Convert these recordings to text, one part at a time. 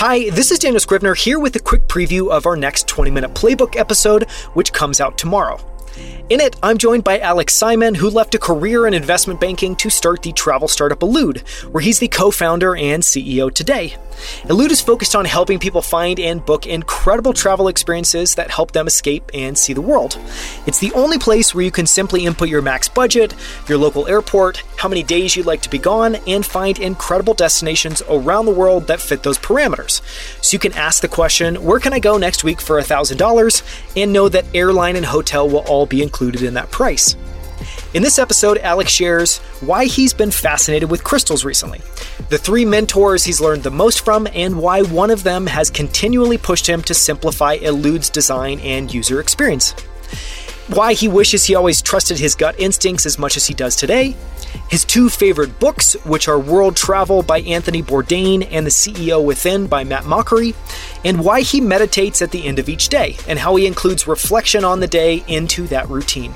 Hi, this is Daniel Scrivner here with a quick preview of our next 20 minute playbook episode, which comes out tomorrow. In it, I'm joined by Alex Simon, who left a career in investment banking to start the travel startup Elude, where he's the co founder and CEO today. Elude is focused on helping people find and book incredible travel experiences that help them escape and see the world. It's the only place where you can simply input your max budget, your local airport, how many days you'd like to be gone, and find incredible destinations around the world that fit those parameters. So you can ask the question, Where can I go next week for $1,000? and know that airline and hotel will all be included in that price. In this episode, Alex shares why he's been fascinated with crystals recently, the three mentors he's learned the most from, and why one of them has continually pushed him to simplify Elude's design and user experience. Why he wishes he always trusted his gut instincts as much as he does today, his two favorite books, which are World Travel by Anthony Bourdain and The CEO Within by Matt Mochary, and why he meditates at the end of each day, and how he includes reflection on the day into that routine.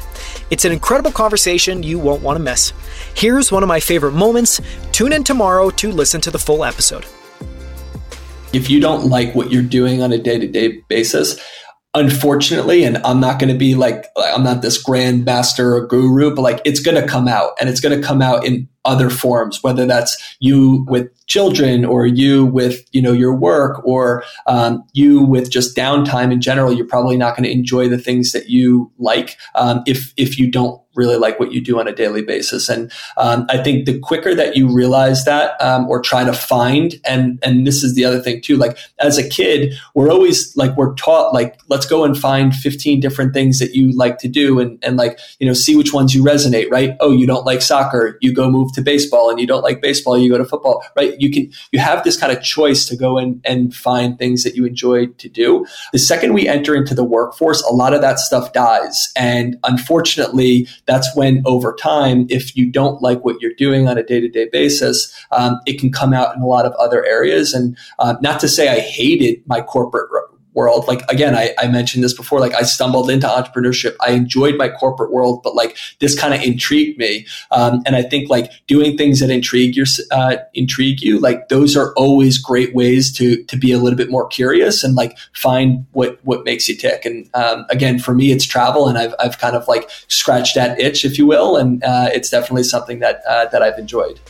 It's an incredible conversation you won't want to miss. Here's one of my favorite moments. Tune in tomorrow to listen to the full episode. If you don't like what you're doing on a day to day basis, unfortunately, and I'm not going to be like, I'm not this grand master or guru, but like it's going to come out and it's going to come out in other forms, whether that's you with children or you with, you know, your work or um, you with just downtime in general. You're probably not going to enjoy the things that you like um, if, if you don't really like what you do on a daily basis. And um, I think the quicker that you realize that um, or try to find, and and this is the other thing too, like as a kid, we're always like we're taught like let's go and find 15 different things that you like to do and and like you know see which ones you resonate, right? Oh, you don't like soccer, you go move to baseball, and you don't like baseball, you go to football, right? You can you have this kind of choice to go and and find things that you enjoy to do. The second we enter into the workforce, a lot of that stuff dies, and unfortunately that's when over time, if you don't like what you're doing on a day to day basis, um, it can come out in a lot of other areas. And uh, not to say I hated my corporate world. Like again, I, I, mentioned this before. Like I stumbled into entrepreneurship. I enjoyed my corporate world, but like this kind of intrigued me. Um, and I think like doing things that intrigue your uh, intrigue you, like those are always great ways to to be a little bit more curious and like find what what makes you tick. And um, again, for me, it's travel, and I've I've kind of like scratched that itch, if you will, and uh, it's definitely something that uh, that I've enjoyed.